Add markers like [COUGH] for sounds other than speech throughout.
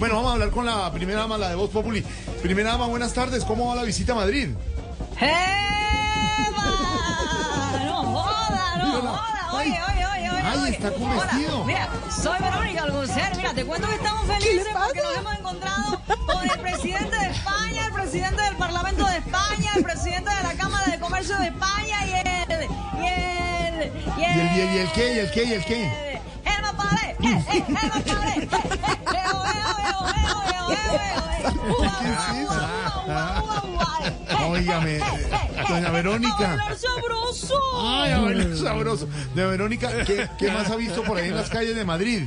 Bueno, vamos a hablar con la primera dama, la de Voz Populi. Primera dama, buenas tardes. ¿Cómo va la visita a Madrid? ¡Eva! No joda, no joda. Oye, oye, oye, oye. Ay, oye. está con Hola, vestido. Mira, soy Verónica Alcocer. Mira, te cuento que estamos felices porque nos hemos encontrado con el presidente de España, el presidente del Parlamento de España, el presidente de la Cámara de Comercio de España y el. y el. y ¿Y el, y el, y el qué? ¿Y el qué? ¿Y el qué? El Mapale, eh, eh, el eh, eh, eh, Óigame, doña Verónica. a sabroso. Ay, a ver, sabroso. De Verónica, ¿qué, ¿qué más ha visto por ahí en las calles de Madrid?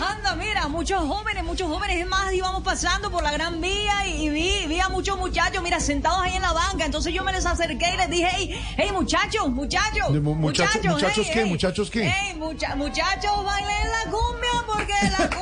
Anda, mira, muchos jóvenes, muchos jóvenes. Es más, íbamos pasando por la Gran Vía y, y vi, vi a muchos muchachos, mira, sentados ahí en la banca. Entonces yo me les acerqué y les dije, hey, hey, muchachos, muchachos. Muchacho- muchachos qué, muchachos qué. Hey, mucha- muchachos, bailen la cumbia porque la cumbia.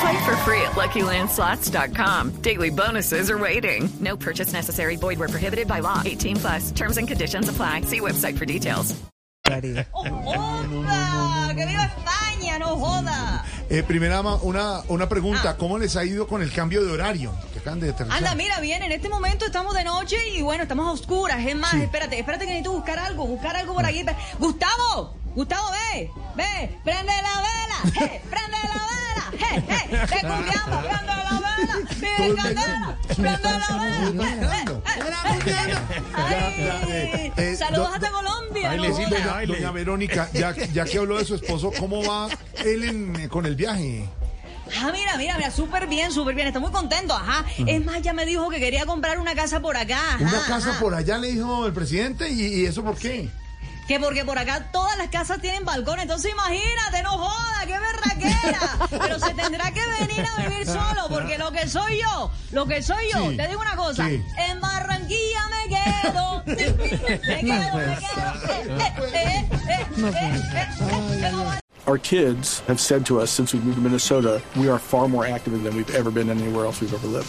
Play for free at LuckyLandSlots.com. Daily bonuses are waiting. No purchase necessary. Void where prohibited by law. 18 plus. Terms and conditions apply. See website for details. [LAUGHS] ¡Oh, joda! ¡Que viva España, no joda! Eh, primera una, una pregunta. ¿Cómo les ha ido con el cambio de horario? Que acaban de aterrizar. Anda, mira, bien, en este momento estamos de noche y bueno, estamos a oscuras. Es más, Sí. espérate, espérate que necesito buscar algo, buscar algo por aquí. ¡Gustavo! ¡Gustavo, ve! ¡Ve! ¡Prende la vela! [LAUGHS] ¡Eh! ¡Prende la vela! ¡Eh! ¡Eh! ¡Prende la vela! ¡Mi Todo candela! el- ¡Prende la vela! eh, eh. ¡Saludos do- hasta Colombia! Doña, doña Verónica, ya, ya que habló de su esposo, ¿cómo va él en- con el viaje? Ah, mira, mira, mira, súper bien, súper bien. Está muy contento, ajá. Es más, ya me dijo que quería comprar una casa por acá. ajá, Una casa ajá. por allá, le dijo el presidente, ¿y, y eso por qué? Que porque por acá todas las casas tienen balcón, entonces imagínate, no joda, qué berraquera. [LAUGHS] Pero se tendrá que venir a vivir solo, porque lo que soy yo, lo que soy yo, Sí, te digo una cosa, sí. en Barranquilla me quedo, [LAUGHS] me quedo, me quedo. Eh, eh, eh, eh, eh, eh, eh, Our kids have said to us since we moved to Minnesota, we are far more active than we've ever been anywhere else we've ever lived.